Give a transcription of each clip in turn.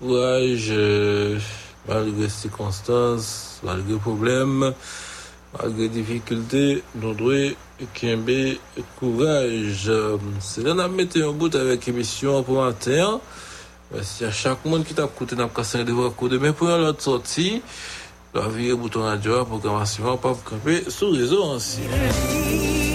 Courage, euh, malgré circonstances, malgré problèmes, malgré difficultés, devons qu'il courage. C'est là qu'on mettre un bout avec l'émission pour matin. Merci à chaque monde qui t'a écouté dans le casser de voir coup de mais pour l'autre sortie. La vie est bouton à joie, programmation, pas camper sous réseau ainsi. Au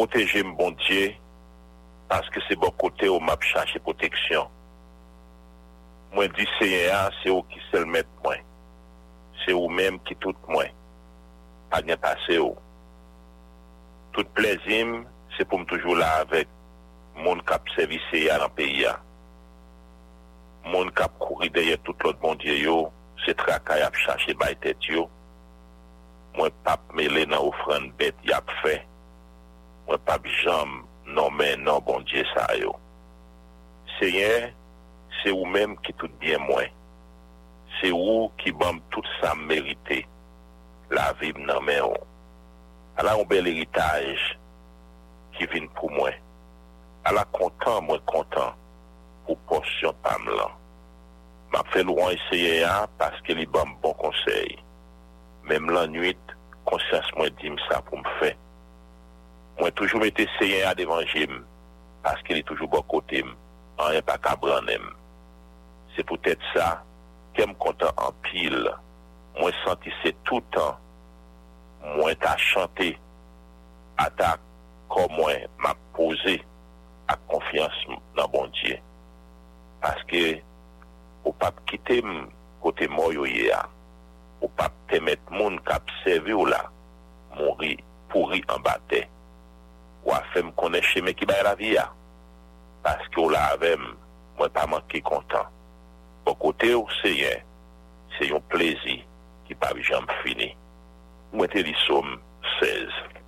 protéger mon bon Dieu, parce que c'est bon côté où m'a cherché protection. Moi, dis Seigneur, c'est où qui seul mettre moi. C'est où même qui tout moi. Pas bien passé où. Tout plaisir, c'est pour me toujours là avec mon cap service dans le pays. Mon cap courir derrière tout l'autre bon Dieu, yo, c'est tracaille à chercher bail tête yo. Moi, pas mêlé dans offrande bête, y a fait. mwen pa bijam nan men nan bon diye sa yo. Seye, se ou menm ki tout bien mwen. Se ou ki bam tout sa merite la vib nan men yo. Ala ou bel eritaj ki vin pou mwen. Ala kontan mwen kontan pou porsyon pam lan. Ma fe louan eseye ya paske li bam bon konsey. Mem lan nwit, konsyans mwen dim sa pou m fey. Mwen toujou mette seye a devanjim, paske li toujou bo kote m, an yon pa kabran m. Se pou tèt sa, kem kontan an pil, mwen santi se toutan, mwen ta chante, ata kon mwen ma pose ak konfians nan bon diye. Paske ou pap kite m kote mwen yo ye a, ou pap temet moun kap seve ou la, moun ri, pou ri an batè. ou a fèm konen cheme ki bay la vi ya. Paske ou la avèm, mwen pa manke kontan. Bo kote ou se yen, se yon plezi ki pa vi janm fini. Mwen te li som 16.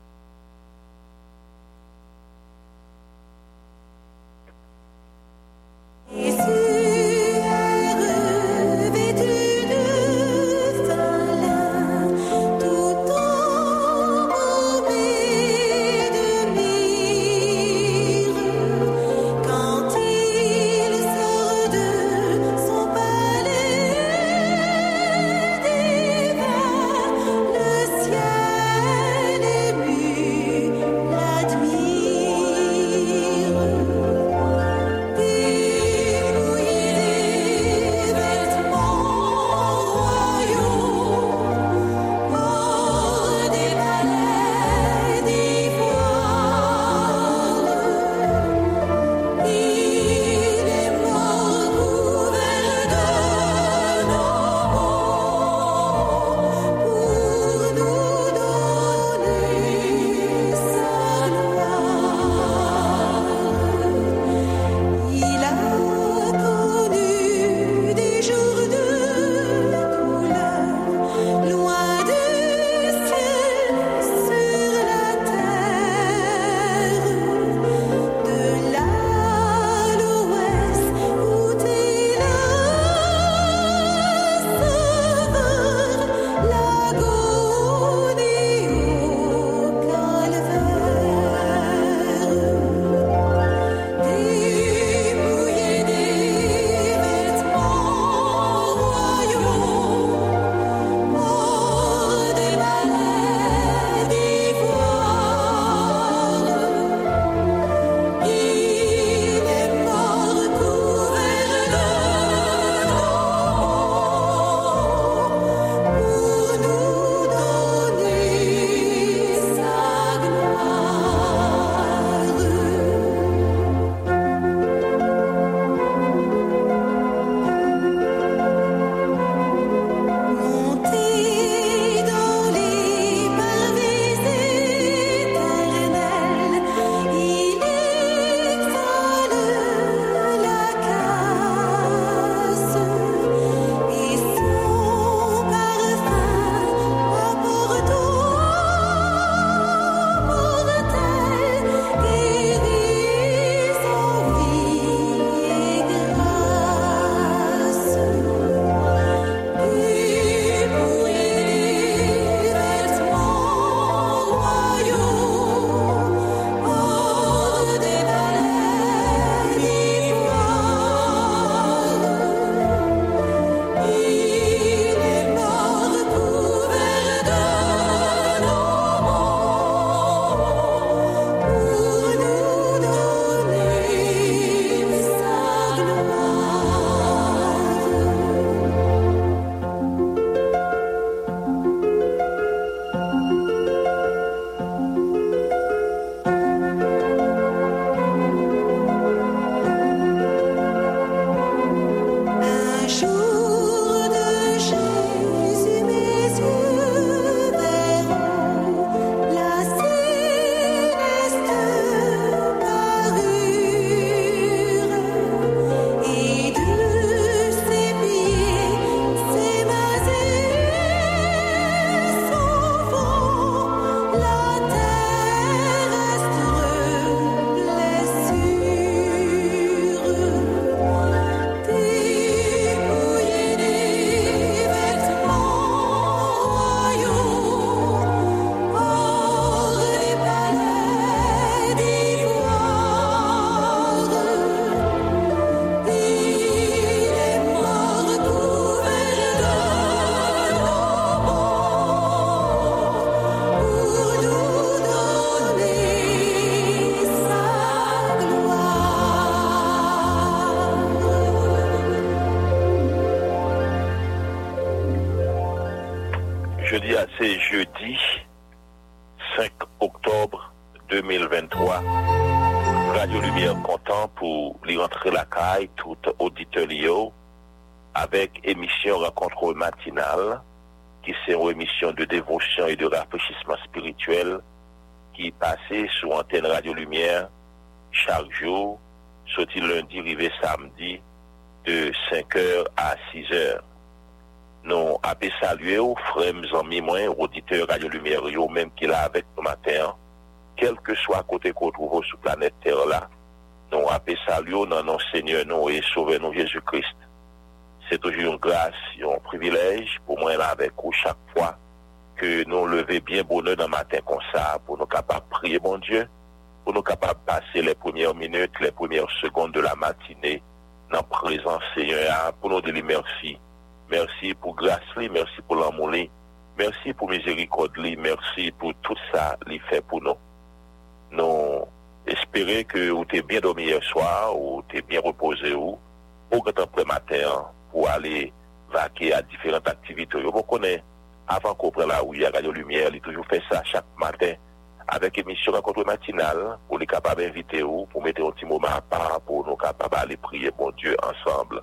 Capables d'inviter ou, pour mettre un petit moment à part, pour nous capables d'aller prier mon Dieu ensemble.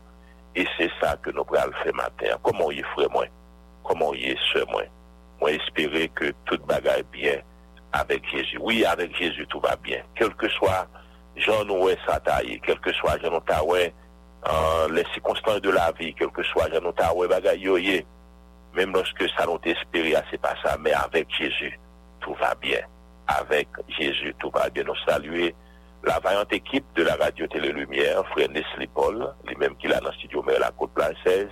Et c'est ça que nous pourrons faire matin. Comment y est frère moi? Comment y est sœur moi? Moi espérer que toute bagaille bien avec Jésus. Oui, avec Jésus tout va bien. Quel que soit Jean Noué Sataï, quel que soit Jean Notaoué, euh, les circonstances de la vie, quel que soit Jean Notaoué bagaille même lorsque ça nous espéré, c'est pas ça, mais avec Jésus, tout va bien. Avec Jésus, tout va bien. Nous saluer la vaillante équipe de la radio Télé Lumière, frère Paul, lui-même qui l'a dans le studio, mais la côte 16.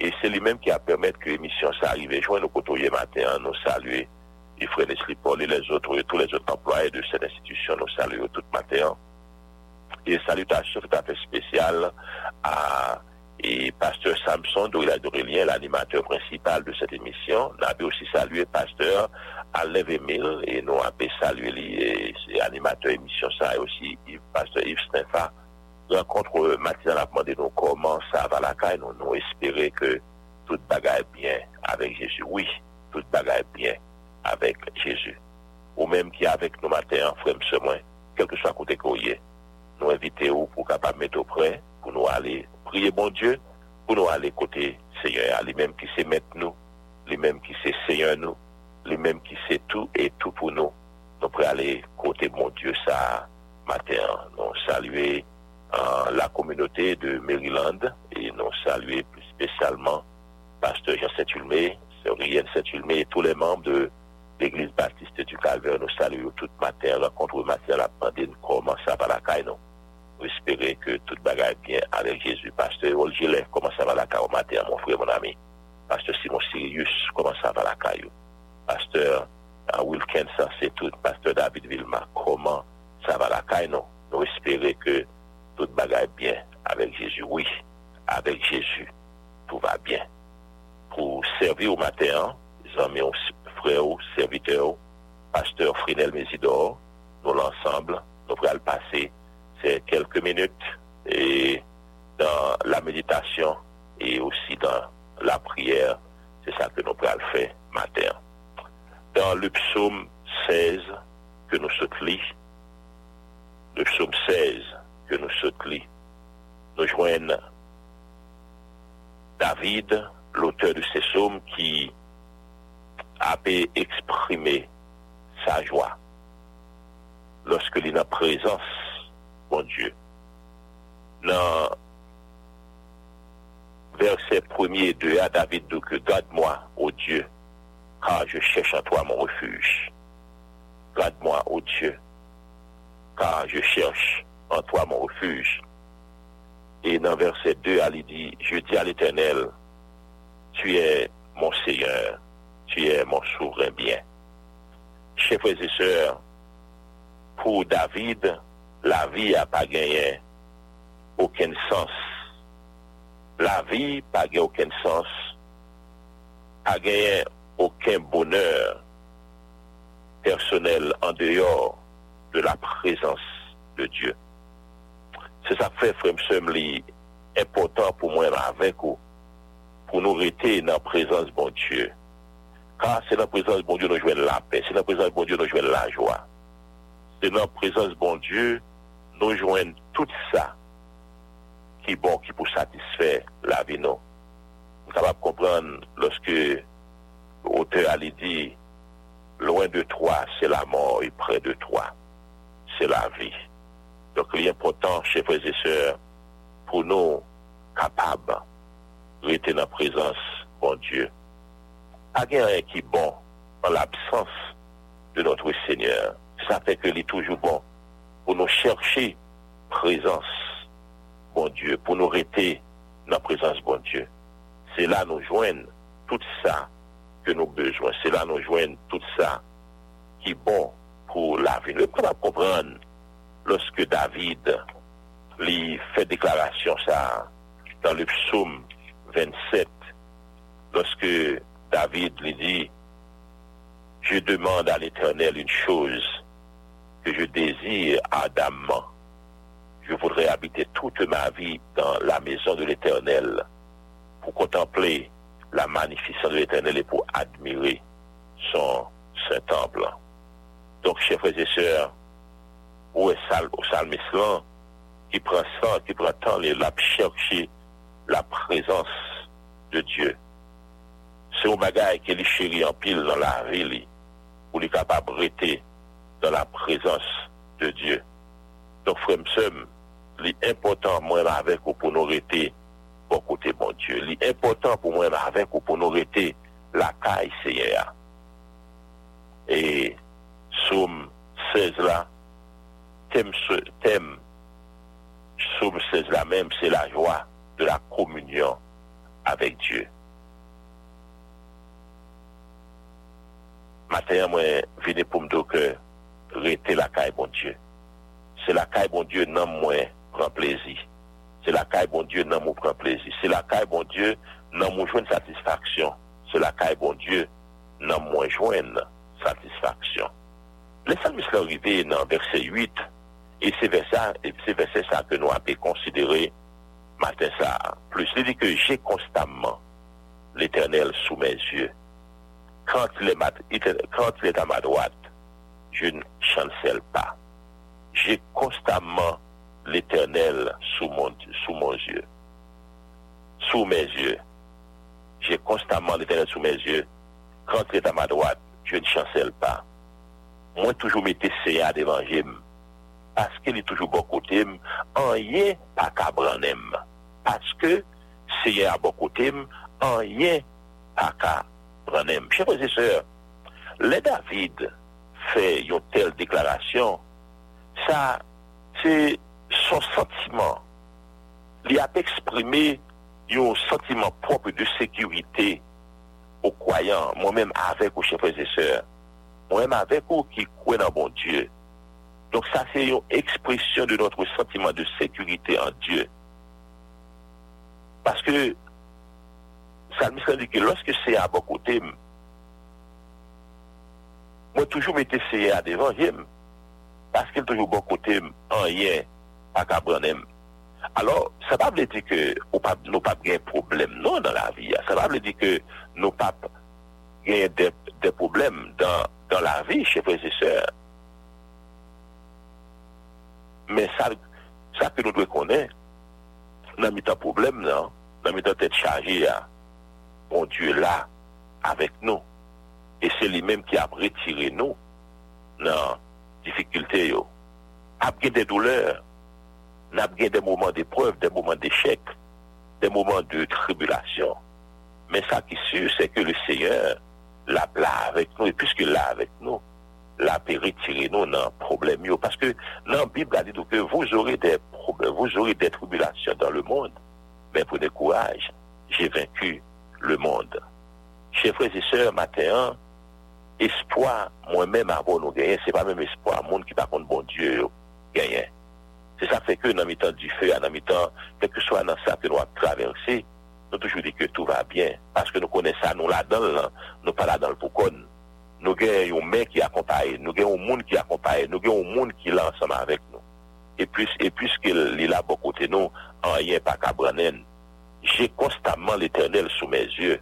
Et c'est lui-même qui a permis que l'émission s'arrive. Joindre nos côtoyers matin, nous saluer Nestlé Paul et les autres, et tous les autres employés de cette institution, nous saluer tout matin. Et salutations tout à fait spéciales à et pasteur Samson Dorélien, l'animateur principal de cette émission. Nous avons aussi salué pasteur Alain Emile et nous avons salué l'animateur émission ça et aussi pasteur Yves Stefa. Rencontre matinale a demandé nous comment ça va la caille. Nous, nous espérons que toute bagaille bien avec Jésus. Oui, toute bagaille bien avec Jésus. Ou même qui est avec nous matin, frère, ce moins, quel que soit côté courrier, nous invitons pour capable mettre auprès, pour nous aller prier bon Dieu, pour nous aller côté Seigneur, lui-même qui sait mettre nous, lui-même qui sait Seigneur nous, lui-même qui sait tout et tout pour nous. Nous pourrons aller côté mon Dieu ça matin. Nous saluer euh, la communauté de Maryland et nous saluer plus spécialement Pasteur Jean Saint-Ulmé, Sœur Saint-Ulmé et tous les membres de l'Église baptiste du Calvaire. Nous saluons tout matin, rencontre matin, la pandémie, comment ça va la caille, nous. Espérons que tout bagaille bien avec Jésus. Pasteur Olgilet, comment ça va la caille au matin, mon frère, mon ami? Pasteur Simon Sirius, comment ça va la caille? Pasteur uh, Wilkins, c'est tout. Pasteur David Vilma, comment ça va la caille, nous. Nous espérons que tout bagaille bien avec Jésus. Oui, avec Jésus, tout va bien. Pour servir au matin, les amis, frères, serviteurs, pasteur Frinel Mésidor, nous l'ensemble, nous pourrons passer ces quelques minutes et dans la méditation et aussi dans la prière. C'est ça que nous pourrons faire matin. Dans le psaume 16 que nous soutenons, le psaume 16 que nous soutenons, nous joignons David, l'auteur de ces psaumes, qui a pu exprimer sa joie lorsque il est en présence, mon Dieu. Dans verset premier deux à David, donc garde-moi, ô Dieu, car je cherche en toi mon refuge. Garde-moi, ô Dieu, car je cherche en toi mon refuge. Et dans verset 2, elle dit, je dis à l'Éternel, tu es mon Seigneur, tu es mon souverain bien. Chers frères et sœurs, pour David, la vie n'a pas gagné aucun sens. La vie n'a pas gagné aucun sens, aucun bonheur personnel en dehors de la présence de Dieu. C'est ça que frère Msemli important pour moi avec vous, pour nous rester dans la présence de bon Dieu. Car c'est dans la présence de bon Dieu nous jouons la paix, c'est dans la présence de bon Dieu nous jouons la joie. C'est dans la présence de bon Dieu nous jouons tout ça qui est bon, qui pour satisfaire la vie. Non? Nous sommes capables de comprendre lorsque l'auteur a dit loin de toi, c'est la mort et près de toi, c'est la vie. Donc, l'important, chers frères et sœurs, pour nous capables rester dans la présence, bon Dieu, pas rien qui est bon en l'absence de notre Seigneur. Ça fait que est toujours bon pour nous chercher présence, bon Dieu, pour nous rester dans la présence, bon Dieu. C'est là nous joignent tout ça que nous besoin. C'est là nous joignent tout ça qui est bon pour la vie. Nous pouvons comprendre lorsque David lui fait déclaration ça dans le psaume 27, lorsque David lui dit, je demande à l'Éternel une chose que je désire ardemment. Je voudrais habiter toute ma vie dans la maison de l'Éternel pour contempler la magnificence de l'éternel et pour admirer son, son temple. Donc, chers frères et sœurs, ou est sal, au salmislan qui prend sang, qui prend temps, la chercher la présence de Dieu. C'est un bagage qui est chéri en pile dans la ville, pour les capables de dans la présence de Dieu. Donc, frère, c'est important, moi, avec vous, pour nous arrêter bon kote bon Diyo. Li important pou mwen avèk ou pou nou rete lakay seye ya. E soum 16 la, tem, tem soum 16 la mèm, se la jwa de la komunyon avèk Diyo. Maten mwen vide pou mdo ke rete lakay bon Diyo. Se lakay bon Diyo nan mwen pran plezi. Se la kaye bon Diyo nan mou pren plezi. Se la kaye bon Diyo nan mou jwen satisfaksyon. Se la kaye bon Diyo nan mou jwen satisfaksyon. Le salmis la rive nan verse 8, e se verse sa ke nou apè konsidere maten sa. Plus li di ke jè konstanman l'Eternel sou men zye. Kant l'et a ma droite, je ne chansel pa. Jè konstanman l'Éternel sous mon, sous mon yeux. Sous mes yeux. J'ai constamment l'Éternel sous mes yeux. Quand il est à ma droite, je ne chancelle pas. Moi, toujours m'étais séant d'évangile. Parce qu'il est toujours bon côté, en y est pas cabranème. Parce que séant à bon côté, en y est pas cabranème. Chers frères et sœurs, le David fait une telle déclaration, ça, c'est son sentiman, li ap eksprime yon sentiman propre de sekurite ou kwayan, mwen menm avek ou chepre zeseur, mwen menm avek ou ki kwen nan bon Diyo. Donk sa se yon ekspresyon de notre sentiman de sekurite an Diyo. Paske, salmiskan di ki, loske se a bon kote m, mwen toujou mette se a devan jem, paske toujou bon kote m an yen, pa ka branem. Alors, sa pa vle di ke nou pap gen problem nou nan la vi. Sa pa vle di ke nou pap gen de problem nan la vi, che prese se. Men sa ke nou dwe konen, nan mi tan problem nan, nan mi tan tet chaje ya, bon Diyo la, avek nou. E se li menm ki ap retire nou nan difikilte yo. Ap gen de douleur, nous avons des moments d'épreuve, des moments d'échec, des moments de tribulation. Mais ça qui est sûr, c'est que le Seigneur l'a là avec nous, et puisque là avec nous, l'a retirer nous dans problème. Parce que dans la Bible, a dit que vous aurez des problèmes, vous aurez des tribulations dans le monde, mais prenez courage, j'ai vaincu le monde. Chers frères et sœurs, matin, espoir, moi-même, avant nous gagner, c'est pas même espoir, monde qui par contre bon Dieu, gagner. Se sa fe ke nan mi tan di fe, nan mi tan, keke so nan sa ke nou ap traverse, nou toujou di ke tou va bien, paske nou kone sa nou la dan, nou pa la dan pou kon. Nou gen yon men ki akompaye, nou gen yon moun ki akompaye, nou gen yon moun ki la ansama avek nou. E pwis, e pwis ke li la bo kote nou, an yen pa kabranen, jè konstanman l'Eternel sou mè zye.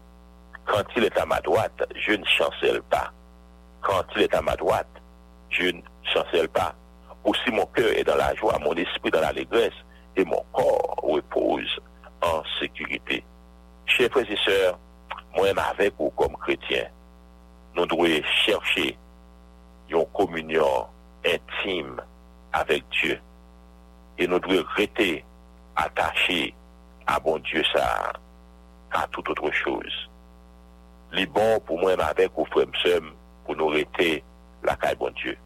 Quand il est à ma droite, je ne chancelle pas. Quand il est à ma droite, je ne chancelle pas. Aussi mon cœur est dans la joie, mon esprit dans l'allégresse, et mon corps repose en sécurité. Chers frères et sœurs, moi-même avec vous comme chrétiens, nous devons chercher une communion intime avec Dieu. Et nous devons rester attachés à bon Dieu ça, à toute autre chose. Les bons pour moi-même avec vous, frères et sœurs, pour nous rester la caille bon Dieu.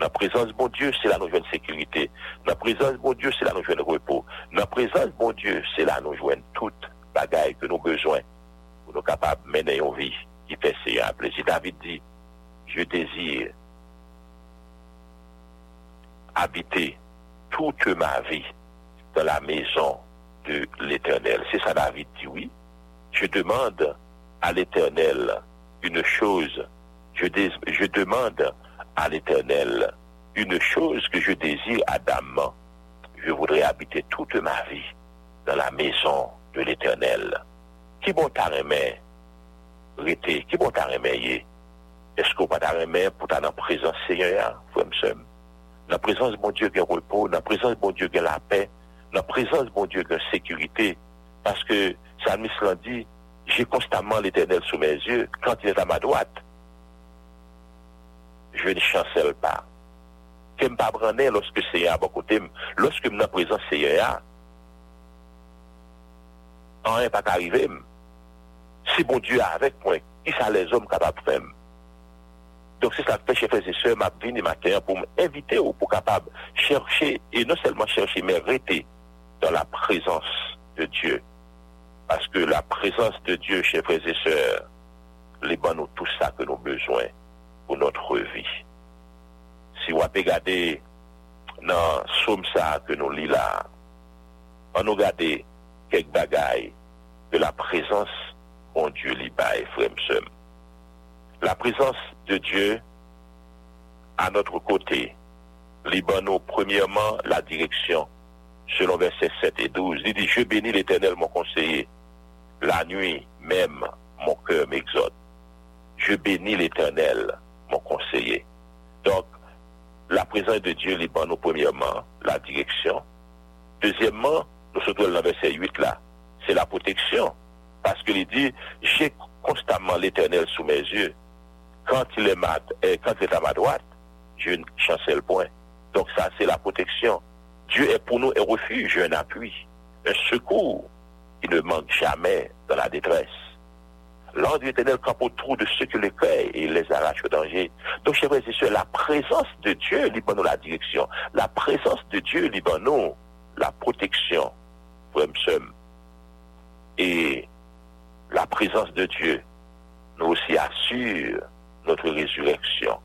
Dans la présence bon Dieu, c'est là nous jouons sécurité. La présence bon Dieu, c'est là nous jouons repos. Dans la présence bon Dieu, c'est là nous jouons toute bagaille que nous besoin pour nous capables de mener une vie qui fait Seigneur plaisir. David dit, je désire habiter toute ma vie dans la maison de l'Éternel. C'est ça David dit, oui. Je demande à l'Éternel une chose. Je, je demande à l'Éternel une chose que je désire adamant. Je voudrais habiter toute ma vie dans la maison de l'Éternel. Qui bon t'a rete, qui bon t'a Est-ce qu'on va t'a remis pour ta présence Seigneur, frère la présence de mon Dieu, a repos. La présence de mon Dieu, a la paix. La présence de mon Dieu, a sécurité. Parce que, Salmis l'a dit, j'ai constamment l'éternel sous mes yeux. Quand il est à ma droite, je ne chancelle pas. Que me pas lorsque c'est à mon côté, lorsque me dans la présence Seigneur, rien pas arriver. Si bon Dieu est avec moi, qui ça les hommes capables de faire? Donc c'est ça que chers frères et sœurs, m'a venu matin pour m'inviter ou pour capable chercher, et non seulement chercher, mais rester dans la présence de Dieu. Parce que la présence de Dieu, chers frères et sœurs, les bon tout ça que nous avons besoin notre vie. Si vous regardé dans somme ça que nous lisons là, on nous regarde quelques bagailles de la présence en Dieu li bail, frère. La présence de Dieu à notre côté, Libano, premièrement, la direction, selon versets 7 et 12. Il dit, je bénis l'éternel, mon conseiller. La nuit même, mon cœur m'exhorte. Je bénis l'éternel, mon conseiller. Donc, la présence de Dieu, Libano, premièrement, la direction. Deuxièmement, nous sommes dans le verset 8 là, c'est la protection. Parce qu'il dit, j'ai constamment l'éternel sous mes yeux. Quand il est, ma, euh, quand il est à ma droite, je ne chancelle point. Donc ça, c'est la protection. Dieu est pour nous un refuge, un appui, un secours qui ne manque jamais dans la détresse. L'ange de l'éternel campe autour de ceux qui le cueillent et les arrache au danger. Donc, chers frères et sœurs, la présence de Dieu libère nous la direction. La présence de Dieu libère nous la protection. Et la présence de Dieu nous aussi assure notre résurrection.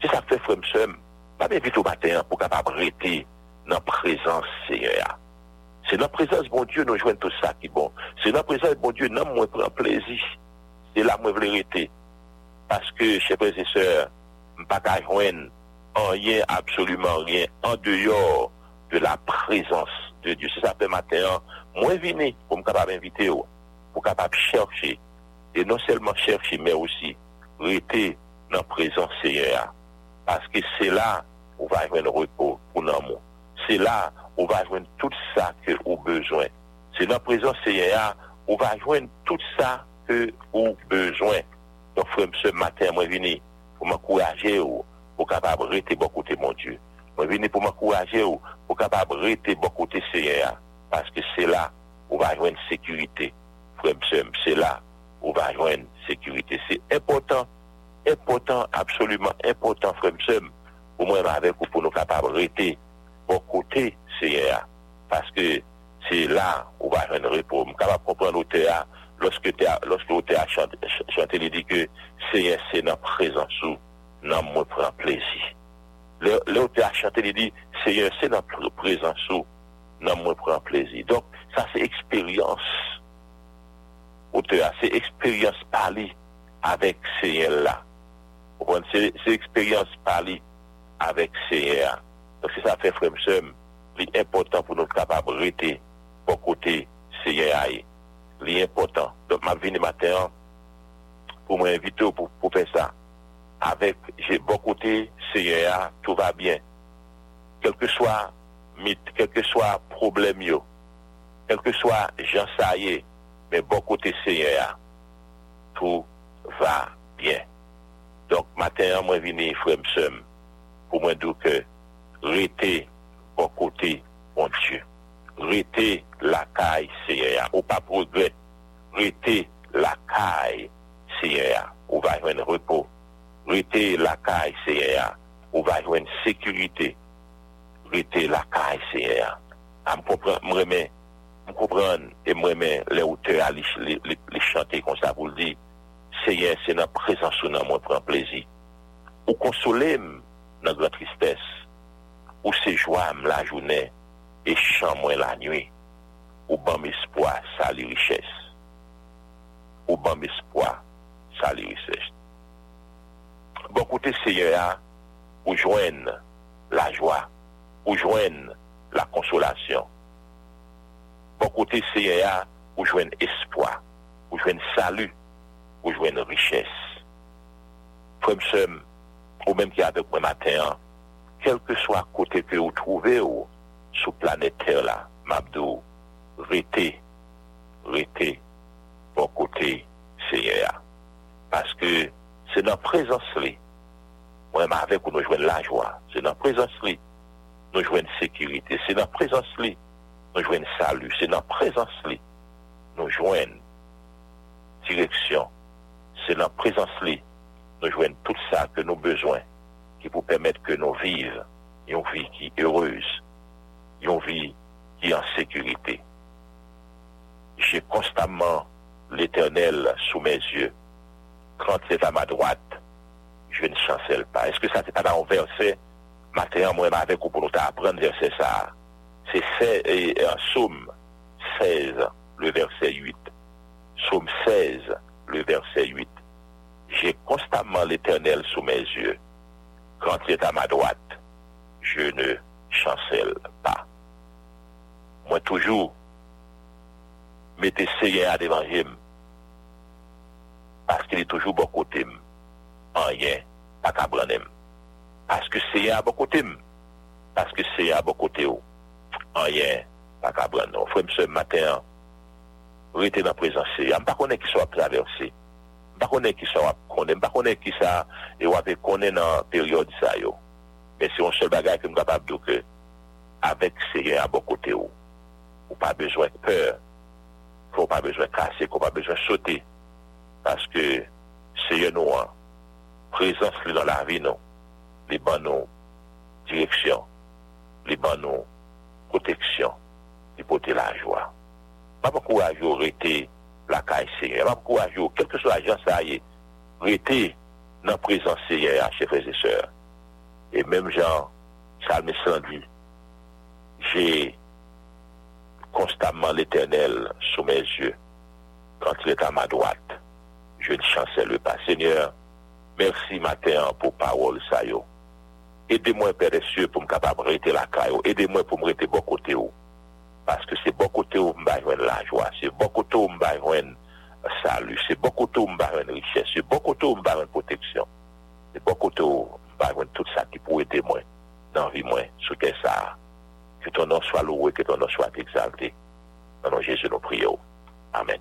C'est ça que fait frère. Pas bien vite au matin pour capable rester dans la présence Seigneur. C'est la présence bon Dieu nous joignons tout ça qui est bon. C'est la présence bon Dieu nous moi prend plaisir. Se la mwen vle rete. Paske, che prezeseur, mpaka jwen an yen, absolument yen, an deyor de la prezans de Diyo. Se sa pe maten, mwen vini pou m kapab invite yo, pou kapab cherche, e non selman cherche, men osi rete nan prezans seye a. Paske se la ou va jwen repos pou nan moun. Se la ou va jwen tout sa ke ou bezwen. Se nan prezans seye a, ou va jwen tout sa ke ou bezwen. Donk fwem se maten mwen vini pou mwen kouraje ou pou kapab rete bo kote mon Diyo. Mwen vini pou mwen kouraje ou pou kapab rete bo kote seye a. Paske se la ou va jwen sekurite. Fwem se mse la ou va jwen sekurite. Se important, important, absolument important fwem se m. Ou mwen avek ou pou nou kapab rete bo kote seye a. Paske se la ou va jwen repo. Mwen kapab kompran nou te a. loske ou te a chante li di ke seye se nan prezansou nan mwen pran plezi. Le ou te a chante li di seye se nan prezansou nan mwen pran plezi. Donk sa se eksperyans ou te a se eksperyans pali avek seye la. Se eksperyans pali avek seye a. Donk se sa fe fremsem li important pou nou kapab rete pou kote seye a ye. li important. Donk ma vini mater pou mwen evite ou pou fè sa. Avèk, jè bon kote, seye ya, tout va bien. Kelke swa mit, kelke swa problem yo, kelke swa jan sa ye, men bon kote seye ya, tout va bien. Donk mater mwen vini fwem sem pou mwen dou ke rete bon kote, bon dieu. rete lakay seye ya. Ou pa prodwet, rete lakay seye ya. Ou va jwen repo. Rete lakay seye ya. Ou va jwen sekurite. Rete lakay seye ya. Am mremen, mkoubran, e mremen le ote a li, li, li, li chante kon sa pou ldi. Seye, se nan prezansou nan mwen pren plezi. Ou konsolem nan gran tristesse. Ou se jwam la jounen. e chan mwen la nye, ou ban mespoi sa li riches. Ou ban mespoi sa li riches. Bon koute seye a, ou jwen la jwa, ou jwen la konsolasyon. Bon koute seye a, ou jwen espoi, ou jwen salu, ou jwen riches. Fwem sem, ou menm ki adek mwen maten, kelke swa kote ke ou trouve ou, sous planète Terre là, m'abdou, rete, rete, bon côté Seigneur. Parce que c'est dans la présence là, moi avec nous jouons la joie, c'est dans la présence là, nous jouons sécurité, c'est dans la présence là, nous jouons salut, c'est dans la présence là, nous jouons direction, c'est dans la présence là, nous jouons tout ça que nous avons besoin, qui vous permettre que nous vivions une vie qui est heureuse, une vie qui est en sécurité. J'ai constamment l'éternel sous mes yeux. Quand c'est à ma droite, je ne chancelle pas. Est-ce que ça c'est pas dans un verset? Matin, moi, avec vous pour nous apprendre verset ça. C'est un psaume 16, le verset 8. Psaume 16, le verset 8. J'ai constamment l'éternel sous mes yeux. Quand il est à ma droite, je ne chancelle pas. mwen toujou mette seye a devan jem paske li toujou bokote m anye pakabranem paske seye a bokote m paske seye a bokote ou anye pakabranem non, fwem se maten rete nan prezansye. Ya mpa konen ki so ap traverse mpa konen ki so ap konen mpa konen ki sa e wap e konen nan peryode sa yo. Men se yon sol bagay ke m kapab do ke avek seye a bokote ou ou pa bezwen peur, ou pa bezwen kase, ou pa bezwen sote, paske seye nou an, prezans li nan la vi nou, li ban nou direksyon, li ban nou proteksyon, li pote la jwa. Ma pou kou ajo rete la kaye seye, ma pou kou ajo, kelke sou ajan sa ye, rete nan prezans seye a che freze seur. E menm jan, salme sandi, jè constamment l'Éternel sous mes yeux. Quand il est à ma droite, je ne chancelle pas. Seigneur, merci matin pour parole, ça yo. Aidez-moi, Père des cieux, pour me capable de la caille. Aidez-moi pour me rester bon côté. Parce que c'est bon côté où me la joie. C'est bon côté où me salut. C'est bon côté où me richesse. C'est bon côté où me protection. C'est bon côté où me tout ça qui pourrait témoin dans vie, moi, sous ça. Que ton nom soit loué, que ton nom soit exalté. Dans le nom de Jésus, nous prions. Amen.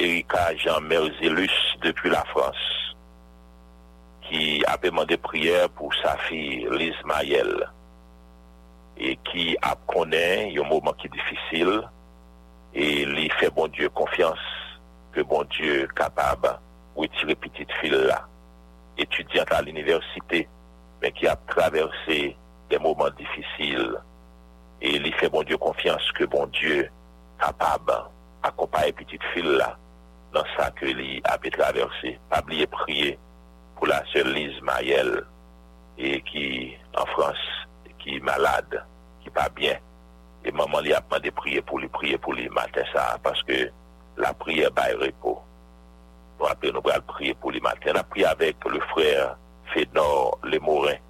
Erika Jean Merzelus depuis la France, qui a demandé prière pour sa fille Liz Mayel, et qui a connaît un moment qui est difficile, et lui fait bon Dieu confiance que bon Dieu est capable de retirer petite fille là, étudiante à l'université, mais qui a traversé des moments difficiles, et lui fait bon Dieu confiance que bon Dieu est capable accompagner petite fille là. nan sa ke li api traverse. Pabli e priye pou la sèl Lise Mayel e ki an Frans ki malade, ki pa bien. E maman li apman de priye pou li priye pou li maten sa paske la priye bay repo. Nou apre nou pral priye pou li maten. La priye avek le frèr Fédor Lemorin.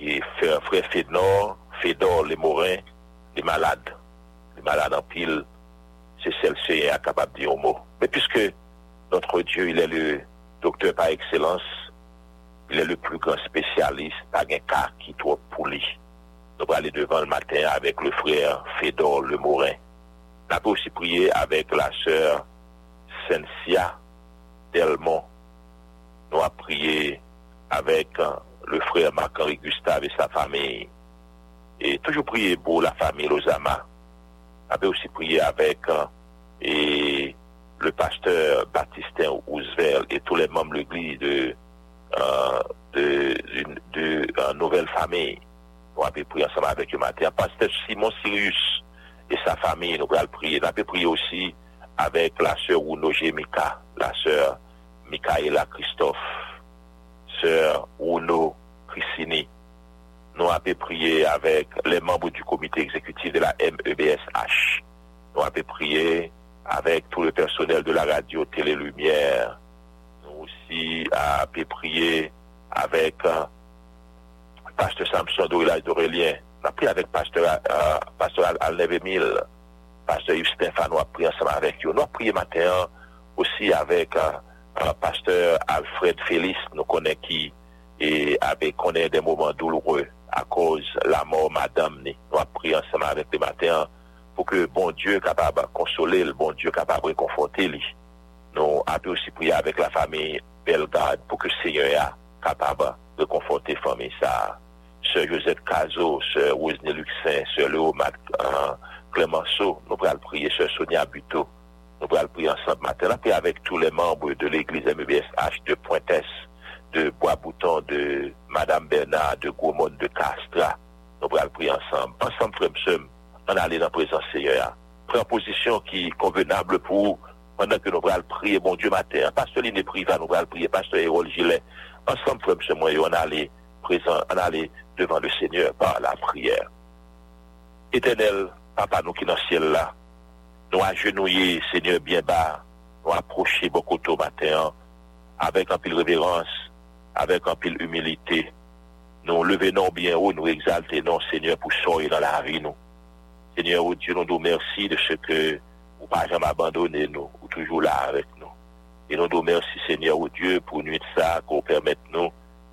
E frèr Fédor, Fédor Lemorin, li malade. Li malade an pil, se sel seye akabab di yon mou. Mais puisque notre Dieu, il est le docteur par excellence, il est le plus grand spécialiste, pas un cas qui trop pour lui. Nous allons aller devant le matin avec le frère Fédor Le Morin. Nous avons aussi prié avec la sœur Sensia Delmont. Nous avons prié avec le frère Marc-Henri Gustave et sa famille. Et toujours prié pour la famille Lozama avait aussi prié avec euh, et le pasteur Baptistin Ouzvel et tous les membres de l'église de, euh, de Nouvelle Famille. On avait prié ensemble avec le matin. Pasteur Simon Sirius et sa famille, nous allons prier. On avait prié aussi avec la sœur Uno Mika, la sœur Michaela Christophe, sœur Uno Christini. Nous avons prié avec les membres du comité exécutif de la MEBSH. Nous avons prié avec tout le personnel de la radio Télé Lumière. Nous aussi à prier avec euh, Pasteur Samson Dorilage d'Aurélien. On a prié avec Pasteur, euh, pasteur Alneve Emile. Pasteur Yves Stéphane, on a prié ensemble avec eux. On a prié matin aussi avec euh, euh, Pasteur Alfred Félix, nous connaît qui, et avec connaît des moments douloureux à cause de la mort Madame. On a prié ensemble avec le matin. pou ke bon Diyo kapab konsole, bon Diyo kapab rekonfonte li. Nou apè osi priye avèk la fami Belgrade pou ke Seigneur ya kapab rekonfonte fami sa. Sè Josette Kazo, sè Rosne Luxin, sè Léo Mac, uh, Clemenceau, nou pral priye sè Sonia Buto, nou pral priye ansan maten apè avèk tou le membre de l'Eglise MBSH de Pointes, de Bois-Bouton, de Madame Bernard, de Gourmont, de Castra, nou pral priye ansan, ansan fremsem, On aller dans la présence Seigneur. Prendre position qui est convenable pour pendant que nous allons prier, bon Dieu matin. Pasteur Liné Priva, nous allons prier. Pasteur Hérol Gilet. Ensemble, frère Msem, moi, on aller présent, on aller devant le Seigneur par la prière. Éternel, Papa, nous qui dans le ciel là, nous agenouiller, Seigneur, bien bas, nous approcher beaucoup au matin, avec un pile révérence, avec un pile humilité. Nous levons bien haut, nous exaltons, Seigneur, pour sortir dans la vie, nous. Seigneur, oh Dieu, nous nous merci de ce que vous pas jamais abandonné nous, ou toujours là avec nous. Et nous nous merci, Seigneur, oh Dieu, pour nuit de ça, qu'on permette nous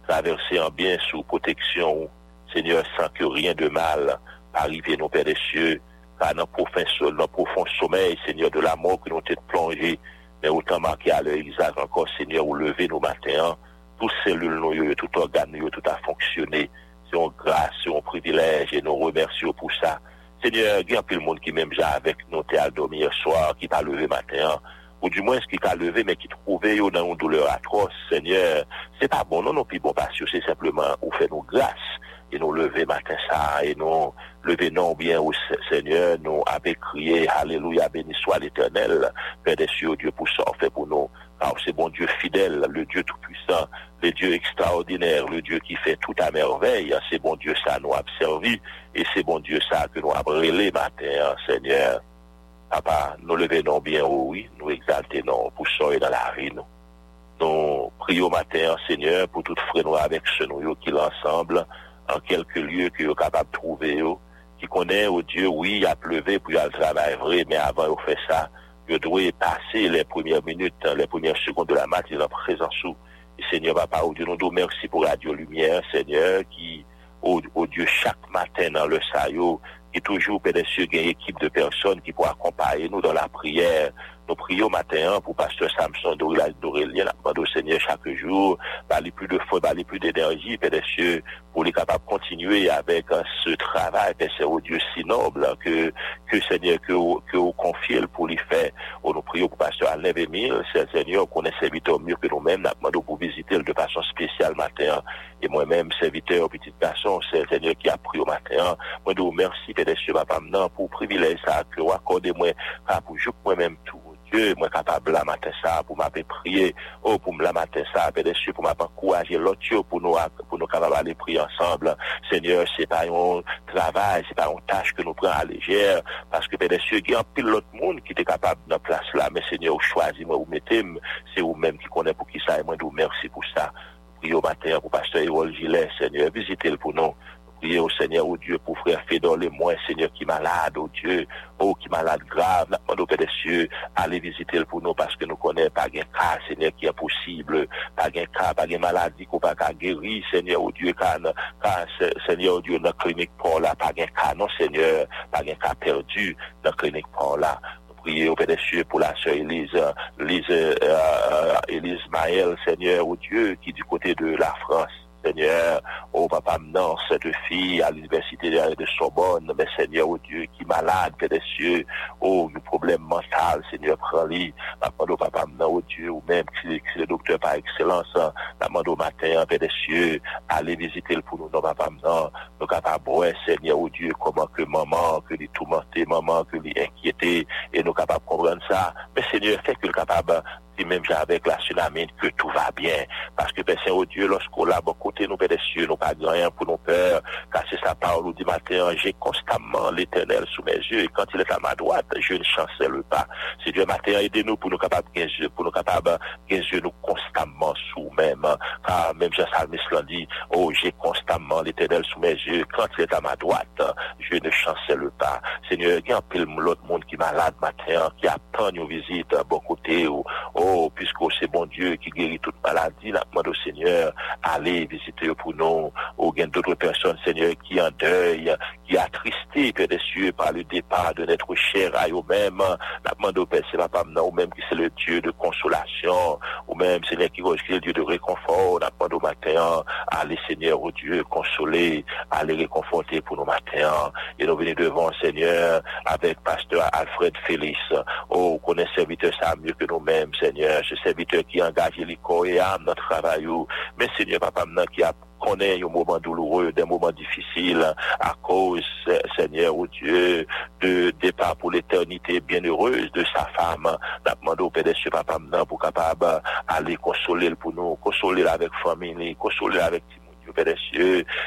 traverser en bien sous protection, Seigneur, sans que rien de mal arrive, nos Père des cieux, car dans le profond sommeil, Seigneur, de la mort que nous t'es plongé, mais autant marqué à l'œil encore, Seigneur, ou lever nos matins, toutes cellules, nous, tout organe, tout a fonctionné. C'est une grâce, c'est un privilège, et nous remercions pour ça. Se de gen apil moun ki menm ja avek nou te al domi yo swar ki pa leve maten, ou di mwen se ki pa leve men ki trouve yo nan ou douleur atros, se nye, se pa bon, non nou pi bon pasyo, se sepleman ou fe nou grase. Et nous lever matin ça, et nous lever non bien au Seigneur, nous avons crié, Alléluia, béni soit l'éternel, Père des cieux, Dieu pour ça, fait pour nous, car c'est bon Dieu fidèle, le Dieu tout-puissant, le Dieu extraordinaire, le Dieu qui fait tout à merveille, c'est bon Dieu ça nous a servi, et c'est bon Dieu ça que nous avons relé matin, Seigneur. Papa, nous levons bien haut, oui, nous exaltons pour sortir dans la vie, nous. Nous prions matin, Seigneur, pour tout frère avec ce nous qui l'ensemble, en quelques lieux que nous sommes capables de trouver, qui connaît, oh Dieu, oui, il a pleuvé, a le travail vrai, mais avant de faire ça, il doit passer les premières minutes, les premières secondes de la matinée en présence sous. Seigneur, papa, oh Dieu, nous nous merci pour Radio Lumière, Seigneur, qui, oh, oh Dieu, chaque matin dans le saillot, qui toujours, Père des cieux, une équipe de personnes qui pourra accompagner nous dans la prière. Nous prions matin pour Pasteur Samson d'Aurélien, demande au Seigneur chaque jour, parler plus de foi, parler plus d'énergie, Père des cieux, pour les capables de continuer avec euh, ce travail, Père au Dieu si noble que, que Seigneur, que, que vous confiez pour lui faire. Oh, nous prions pour Pasteur Alain Vémile, c'est Seigneur, qu'on est serviteur mieux que nous-mêmes, nous demandons pour visiter de façon spéciale matin. Et moi-même, serviteur, petite personne, c'est Seigneur qui a pris au matin. Moi, je vous remercie, Père des cieux, papa, pour privilège ça, que vous accordez moi, pour moi-même tout. Dieu, moi capable la matin ça pour m'appeler prier, oh pour me la matin ça, des cieux, pour m'encourager l'autre Dieu, pour nous pour nous capables aller prier ensemble. Seigneur, c'est pas un travail, c'est pas une tâche que nous prenons à légère, parce que des il y a un pile l'autre monde qui est capable de place là, mais Seigneur, vous choisissez moi, vous mettez, c'est vous-même qui connaissez pour qui ça, et moi, je vous remercie pour ça. Prions au matin pour Pasteur Hérol Gillet, Seigneur, visitez-le pour nous. Priez au Seigneur, au Dieu, pour frère Fédor les moins, Seigneur, qui malade, au Dieu, oh, qui malade grave, nous demandons, Père des cieux, allez visiter le pour nous, parce que nous connaissons pas un cas, Seigneur, qui est possible, pas un cas, pas une maladie qu'on pas guérir, Seigneur, au Dieu, car, Seigneur, au Dieu, la clinique pour là, pas un cas, non, Seigneur, pas un cas perdu dans la clinique pour là. Prions au Père des cieux pour la sœur Élise, Élise, euh, euh, Maël, Seigneur, au Dieu, qui du côté de la France. Seigneur, oh papa, non, cette fille à l'université de, Sorbonne, mais Seigneur, oh Dieu, qui est malade, Père des cieux, oh, un problème mental, Seigneur, prends-lui, papa, oh papa, non, oh Dieu, ou même est le docteur par excellence, hein, demande au matin, Père des cieux, allez visiter le pour nous, non, papa, non, nous capables, Seigneur, oh Dieu, comment que maman, que les tourmenter, maman, que les inquiéter, et nous capables de comprendre ça, mais Seigneur, fait que le capable, et même avec la tsunami, que tout va bien. Parce que, Père Saint, oh Dieu, lorsqu'on l'a bon côté, nous, Père des cieux, nous pas rien pour nos peurs, car c'est sa parole dit matin, j'ai constamment l'éternel sous mes yeux, et quand il est à ma droite, je ne chancelle pas. C'est Dieu matin, aidez-nous pour nous capables, pour nous capables, yeux, nous constamment sous même, car même Jean Salmis l'a dit, oh, j'ai constamment l'éternel sous mes yeux, quand il est à ma droite, je ne chancelle pas. Seigneur, il y a un peu l'autre monde qui est malade matin, qui attend une visite à bon côté, ou, oh, puisque c'est bon Dieu qui guérit toute maladie, la demande au Seigneur, allez visiter pour nous, ou bien d'autres personnes, Seigneur, qui en deuil, qui attristé, Père des cieux, par le départ de notre cher à eux-mêmes, la demande au Père, c'est pas ou même qui c'est le Dieu de consolation, ou même, Seigneur, qui est le Dieu de réconfort, la demande au matin, allez, Seigneur, au Dieu, consoler, allez réconforter pour nos matins, et nous venons devant, Seigneur, avec Pasteur Alfred Félix, oh, connaît serviteur ça mieux que nous-mêmes, Seigneur, ce serviteur qui engage les corps et âme dans le travail, mais Seigneur, papa, qui a connaît un moment douloureux, des moments difficiles à cause, Seigneur, oh Dieu, de départ pour l'éternité bienheureuse de sa femme. N'a demandé au Père des cieux, papa, pour capable aller consoler pour nous, consoler avec famille, consoler avec Père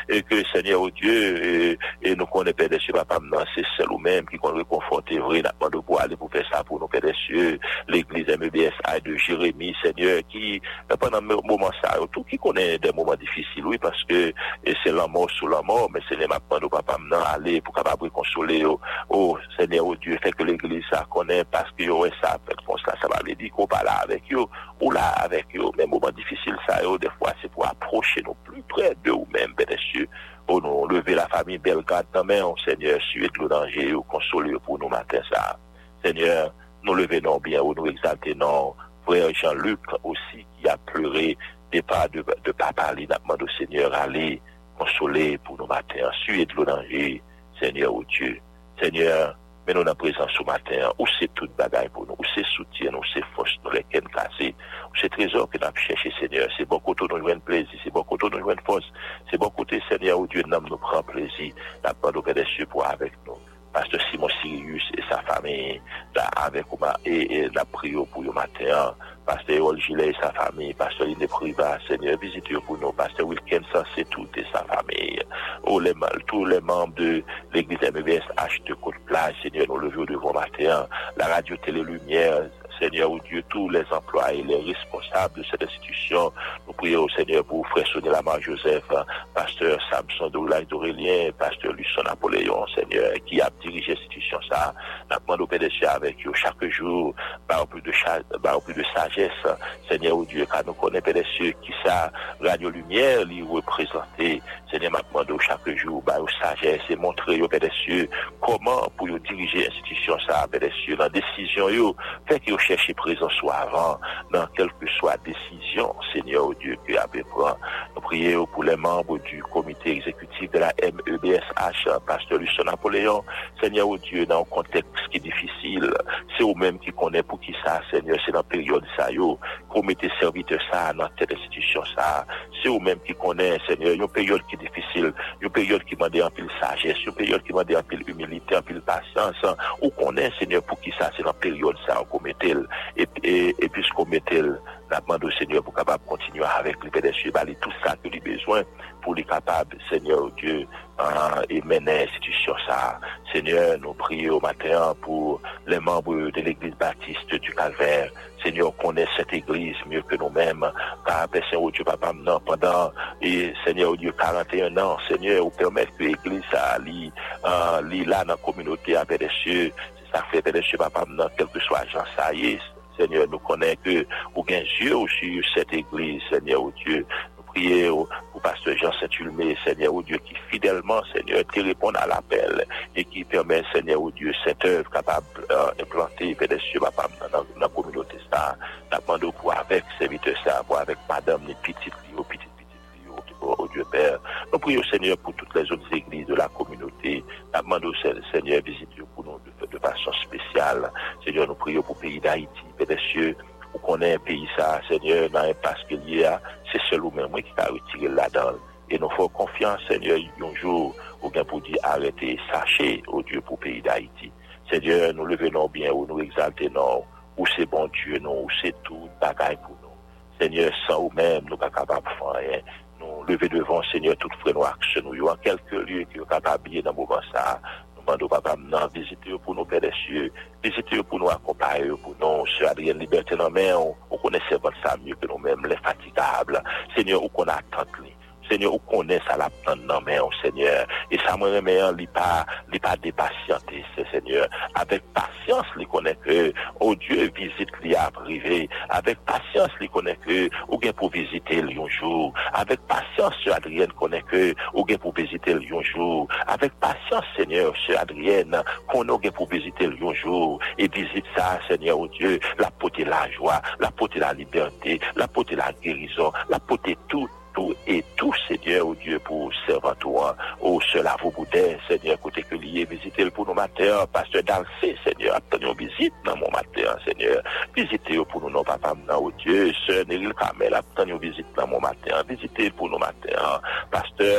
et que Seigneur, oh Dieu, et, nous connaissons, Père des cieux, papa, c'est seul ou même qui qu'on réconforter, vrai, n'a demandé pour aller pour faire ça pour nous, Père des cieux, l'église MEBSA de Jérémie, Seigneur, qui, pendant le moment ça, tout qui connaît des moments difficiles, oui, parce que c'est la mort sous la mort, mais c'est les maintenant, papa, maintenant, aller pour capable consoler, oh, oh, Seigneur, oh Dieu, fait que l'église ça connaît, parce que, oh, ça, comme ça, ça va aller dire qu'on parle avec eux, ou là, avec eux, mais moments difficiles, ça, oh, des fois, c'est pour approcher nous plus près de vous-même, des cieux, oh, nous, lever la famille Belgrade dans main, oh, Seigneur, suivre le danger, ou consoler pour nous matin, ça. Seigneur, nous levons bien, ou nous exaltons, frère Jean-Luc aussi, qui a pleuré, départ de, de papa, il demandé au Seigneur, aller consoler pour nos matins, suivre le danger, Seigneur, ou Dieu. Seigneur, mais nous, en présence ce matin, où c'est toute bagaille pour nous, où c'est soutien, où c'est force, nous les cannes cassées, où c'est trésor que nous avons cherché, Seigneur. C'est bon côté nous jouons plaisir, c'est bon côté nous jouons force, c'est bon côté, Seigneur, où Dieu nous prend plaisir, n'a pas de des cieux pour avec nous. Pasteur Simon Sirius et sa famille, là, avec et, et la prière pour le matin, Pasteur Erol Gilet et sa famille, Pasteur Ine Priva, Seigneur, visitez pour nous, Pasteur Wilkinson, c'est tout et sa famille, tous les membres de l'église MVS H de Côte-Plage, Seigneur, nous levons devant matin, la radio Télé Lumière, Seigneur, ou Dieu, tous les employés, les responsables de cette institution. Nous prions, Seigneur, pour Frère Sonny Lamar Joseph, Pasteur Samson Doulay d'Aurélien, Pasteur Lucien Napoléon, Seigneur, qui a dirigé l'institution ça. Nous demandons au avec eux chaque jour, par plus plus de sagesse, Seigneur, ou Dieu, car nous connaissons, cieux, qui ça, Radio Lumière, lui représenter, Seigneur, nous demandons chaque jour, par sagesse, et montrer au Père comment pour diriger l'institution ça, Père la décision, fait que yo cherche présence soit avant, dans quelle que soit décision, Seigneur, Dieu, que avez prend. Nous prions pour les membres du comité exécutif de la MEBSH, Pasteur Lucien Napoléon, Seigneur, Dieu, dans un contexte qui est difficile, c'est vous-même qui connaît pour qui ça, Seigneur, c'est dans la période ça, yo, qu'on mette serviteur ça dans cette institution ça, c'est vous-même qui connaît, Seigneur, une période qui est difficile, une période qui demande un peu de sagesse, une période qui demande un peu d'humilité, un peu de patience, ou connaît, Seigneur, pour qui ça, c'est dans la période ça, qu'on mette, et, puisqu'on mette, la demande au Seigneur pour capable continuer avec Père des balayer tout ça que lui besoin pour les capables, Seigneur Dieu, euh, et mener l'institution ça. Seigneur, nous prions au matin pour les membres de l'église baptiste du Calvaire. Seigneur, connaît cette église mieux que nous-mêmes. Car, Père Saint, Dieu, Papa, maintenant, pendant, et Seigneur Dieu, 41 ans, Seigneur, vous permettre que l'église, ça, lit, lit là dans la communauté, à des cieux, ça fait, Père des cieux, Papa, maintenant, quel que soit Jean, est, Seigneur, nous connaissons que vous avez Dieu sur cette église, Seigneur, oh Dieu. Nous prions pour Pasteur Jean Saint-Ulmé, Seigneur, oh Dieu, qui fidèlement, Seigneur, qui répond à l'appel et qui permet, Seigneur, oh Dieu, cette œuvre capable d'implanter, Père cieux, Papa, dans, la communauté, ça. Demandons pour avec serviteur, ça, pour avec madame, les petites, les petites, oh, oh Dieu Père. Nous prions Seigneur pour toutes les autres églises de la communauté. Nous demandons Seigneur visite pour nous de, façon spéciale. Seigneur, nous prions pour le pays d'Haïti, Père des cieux, pour qu'on ait un pays ça, Seigneur, dans un passe qu'il y a, c'est seul ou même qui a retiré là-dedans. Et nous faisons confiance, Seigneur, un jour, ou bien pour dire arrêtez, sachez, au Dieu, pour le pays d'Haïti. Seigneur, nous levons bien, ou nous exaltons, ou c'est bon Dieu, non, ou c'est tout, bagaille pour nous. Seigneur, sans ou même, nous ne sommes pas capables de faire rien lever devant Seigneur toute frais noir que nous en quelques lieux qui ont habillé dans le moment ça. Nous demandons papa maintenant visiter pour nous pères des cieux, visiter pour nous accompagner, pour nous, sur Adrien Liberté dans la main, on, connaissait votre ça mieux que nous-mêmes, les fatigables. Seigneur, où qu'on attend lui. Seigneur, on connaît ça la dans main, Seigneur. Et ça me remet en, pas, pas dépatienter, c'est Seigneur. Avec patience, li connaît que, oh Dieu, visite li à privé. Avec patience, li connaît que, ou bien pour visiter li un jour. Avec patience, Sœur Adrienne connaît que, ou bien pour visiter li un jour. Avec patience, Seigneur, Sœur Adrienne, qu'on a pour visiter li un jour. Et visite ça, Seigneur, oh Dieu, la porter la joie, la porter la liberté, la porter la guérison, la porter tout, tout et tout, Seigneur, ou Dieu, pou servantoua, oh, ou se lavou boudè, Seigneur, kote ke liye, vizite l pou nou mater, paste danse, Seigneur, apten yo vizite nan moun mater, Seigneur, vizite yo pou nou nou papam nan, oh ou Dieu, se neril kamel, apten yo vizite nan moun mater, vizite l pou nou mater, paste,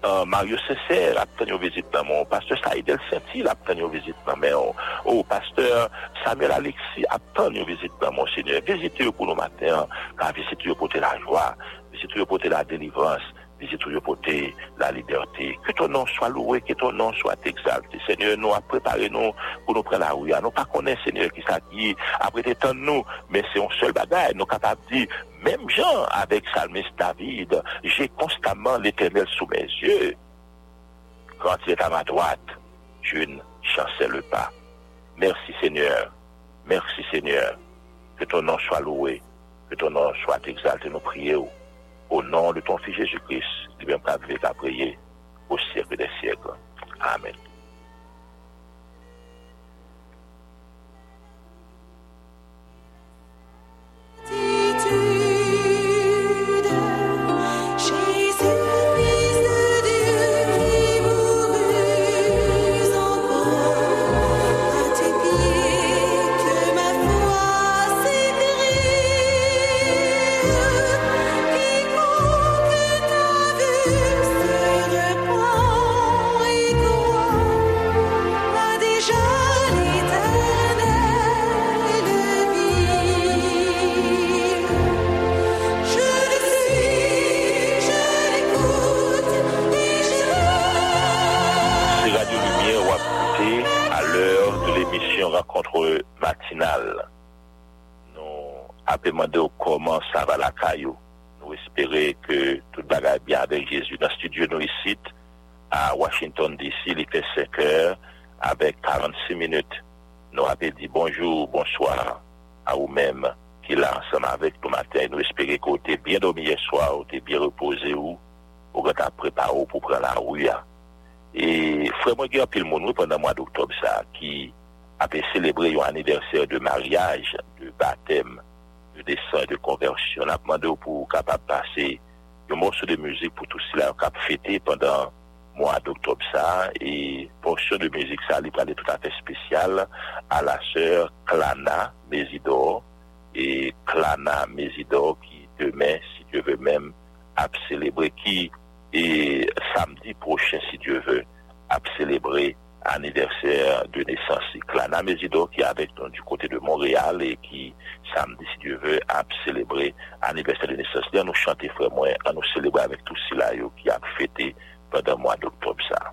Uh, Mario Sesser ap pren yo vizit nan moun, pasteur Saïdel Sentil ap pren yo vizit nan moun, ou oh, oh, pasteur Samuel Alexis ap pren yo vizit nan moun, senyor, vizit yo pou nou mater, ka vizit yo pou te la jwa, vizit yo pou te la delivranse, visite yo pote la liberté, que ton nom soit loué, que ton nom soit exalté, Seigneur, nous a préparé nous pour nous prendre la rue, nous pas connaître, Seigneur, qui ça qui, après des temps nous, mais c'est un seul bagage, nous capables de dire, même Jean, avec Salmiste David, j'ai constamment l'éternel sous mes yeux. Quand il est à ma droite, je ne chancelle pas. Merci Seigneur. Merci Seigneur. Que ton nom soit loué. Que ton nom soit exalté. Nous prions au nom de ton Fils Jésus-Christ. Pas qu'à prier au siècle des siècles. Amen. matinal, nou apèmande ou koman sa va la kayo. Nou espere ke tout bagay biyan avek Jezu. Nan studio nou isit a Washington DC, li fè 5 heures, avek 46 minutes. Nou apè di bonjou, bonsoir, a ou mèm ki la ansan avek nou matin. Nou espere ko te bien domi yeswa, ou te bien repose ou, ou gata prepa ou pou pran la ou ya. E fwè mwen gen apil moun nou pwè nan mwa d'Octob sa ki qui a fait célébrer un anniversaire de mariage, de baptême, de descente, de conversion. On a demandé pour capable passer un morceau de musique pour tout cela, cap fêter pendant le mois d'octobre, ça, et portion de musique, ça, il parlait tout à fait spécial à la sœur Clana Mésidor, et Clana Mésidor qui demain, si Dieu veut même, a célébré, qui et samedi prochain, si Dieu veut, a célébré anniversaire de naissance. Clana Mésidor qui est avec nous du côté de Montréal et qui, samedi, si Dieu veut, a célébré anniversaire de naissance. Là, nous chanter, frère, moi, à nous célébrer avec tous ceux-là yo, qui a fêté pendant le mois d'octobre, ça.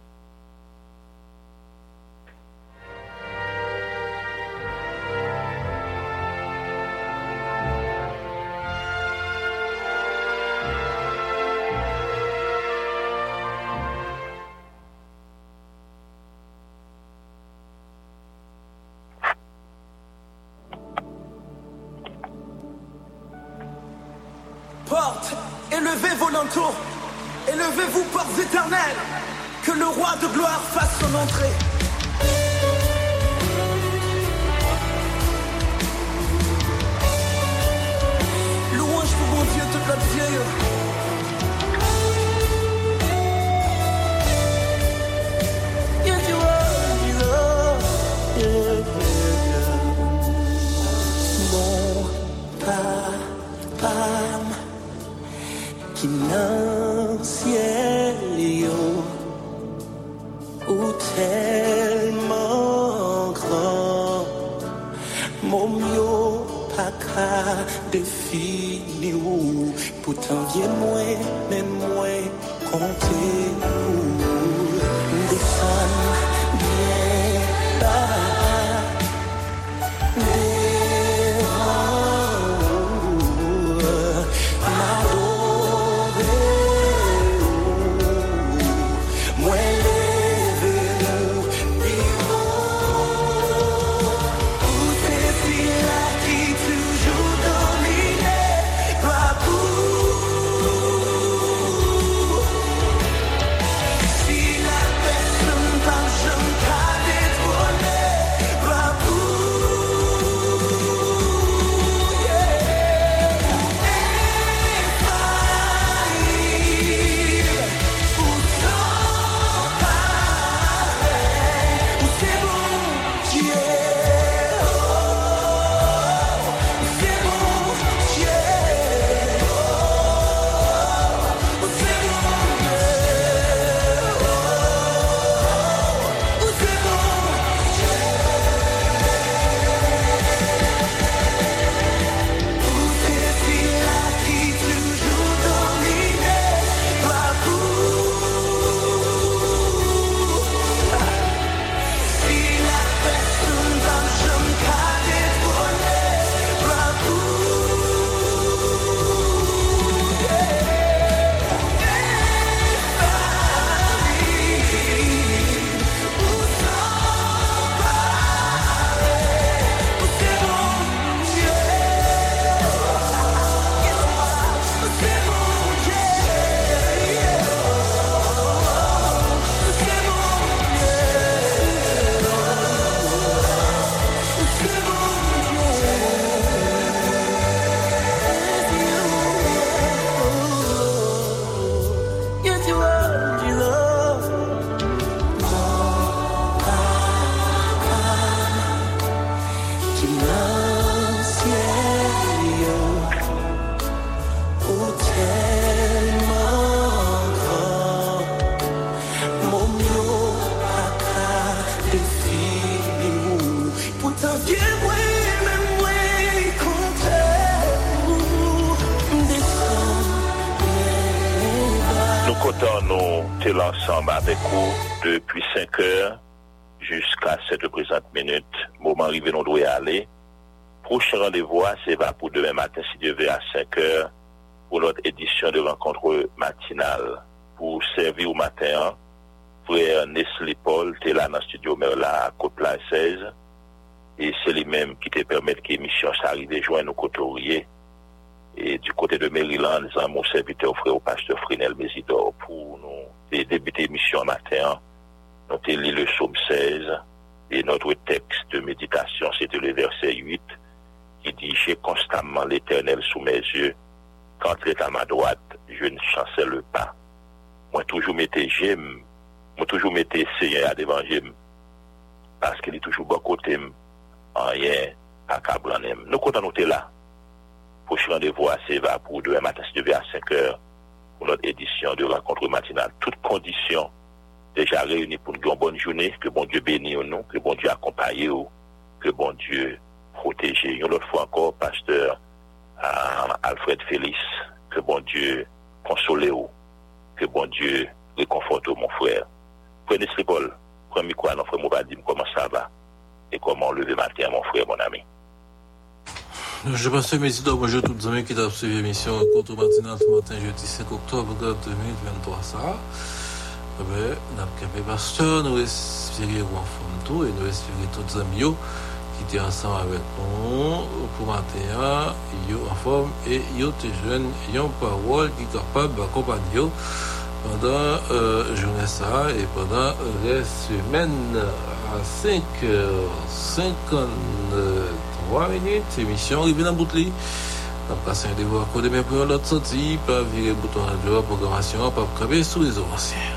ensemble avec vous depuis 5 heures jusqu'à cette présente minute. Moment arrivé, on doit y aller. Prochain rendez-vous, c'est pour demain matin, si Dieu veut, à 5 heures, pour notre édition de rencontre matinale. Pour servir au matin, frère Nestlé Paul, t'es là dans le studio Merla, Côte-Plaine 16. Et c'est lui-même qui te permet que l'émission s'arrive et joigne nos couturiers. Et du côté de Maryland, nous avons mon serviteur frère au pasteur Frinel Mésidor pour nous et débuté mission matin, nous avons lu le psaume 16 et notre texte de méditation, c'était le verset 8 qui dit J'ai constamment l'éternel sous mes yeux. Quand il est à ma droite, je ne chancelle pas. Moi, toujours m'étais j'aime, moi, toujours m'étais Seigneur à devant j'aime, parce qu'il est toujours bon côté, en rien, à Cablanem. Nous, quand on était là, pour ce rendez-vous à Seva pour demain matin, si à 5 heures, pour notre édition de rencontre matinale. Toutes conditions déjà réunies pour une bonne journée. Que bon Dieu bénisse nous, que bon Dieu accompagne nous, que bon Dieu protège. Une autre fois encore, pasteur euh, Alfred Félix, que bon Dieu console vous, que bon Dieu réconforte mon frère. Prenez ce Paul, prenez quoi, non, frère Moubadim, comment ça va? Et comment lever matin, mon frère, mon ami? Je passe Mésidor, bonjour toutes les amis qui ont suivi l'émission Contre matinale ce matin, jeudi 5 octobre 2023. Ça, eh ben, nous avons pasteur, nous espérons en tout et nous espérons tous les amis qui étaient ensemble avec nous pour matin, yo en forme et yo te jeunes, yo une parole qui est capable d'accompagner pendant euh, journée ça et pendant les semaines à 5h53 minutes, émission arrivée dans Boutli. On a passé un devoir côté, mais pour l'autre sortie, pas virer bouton radio, programmation, pas crever sous les anciens.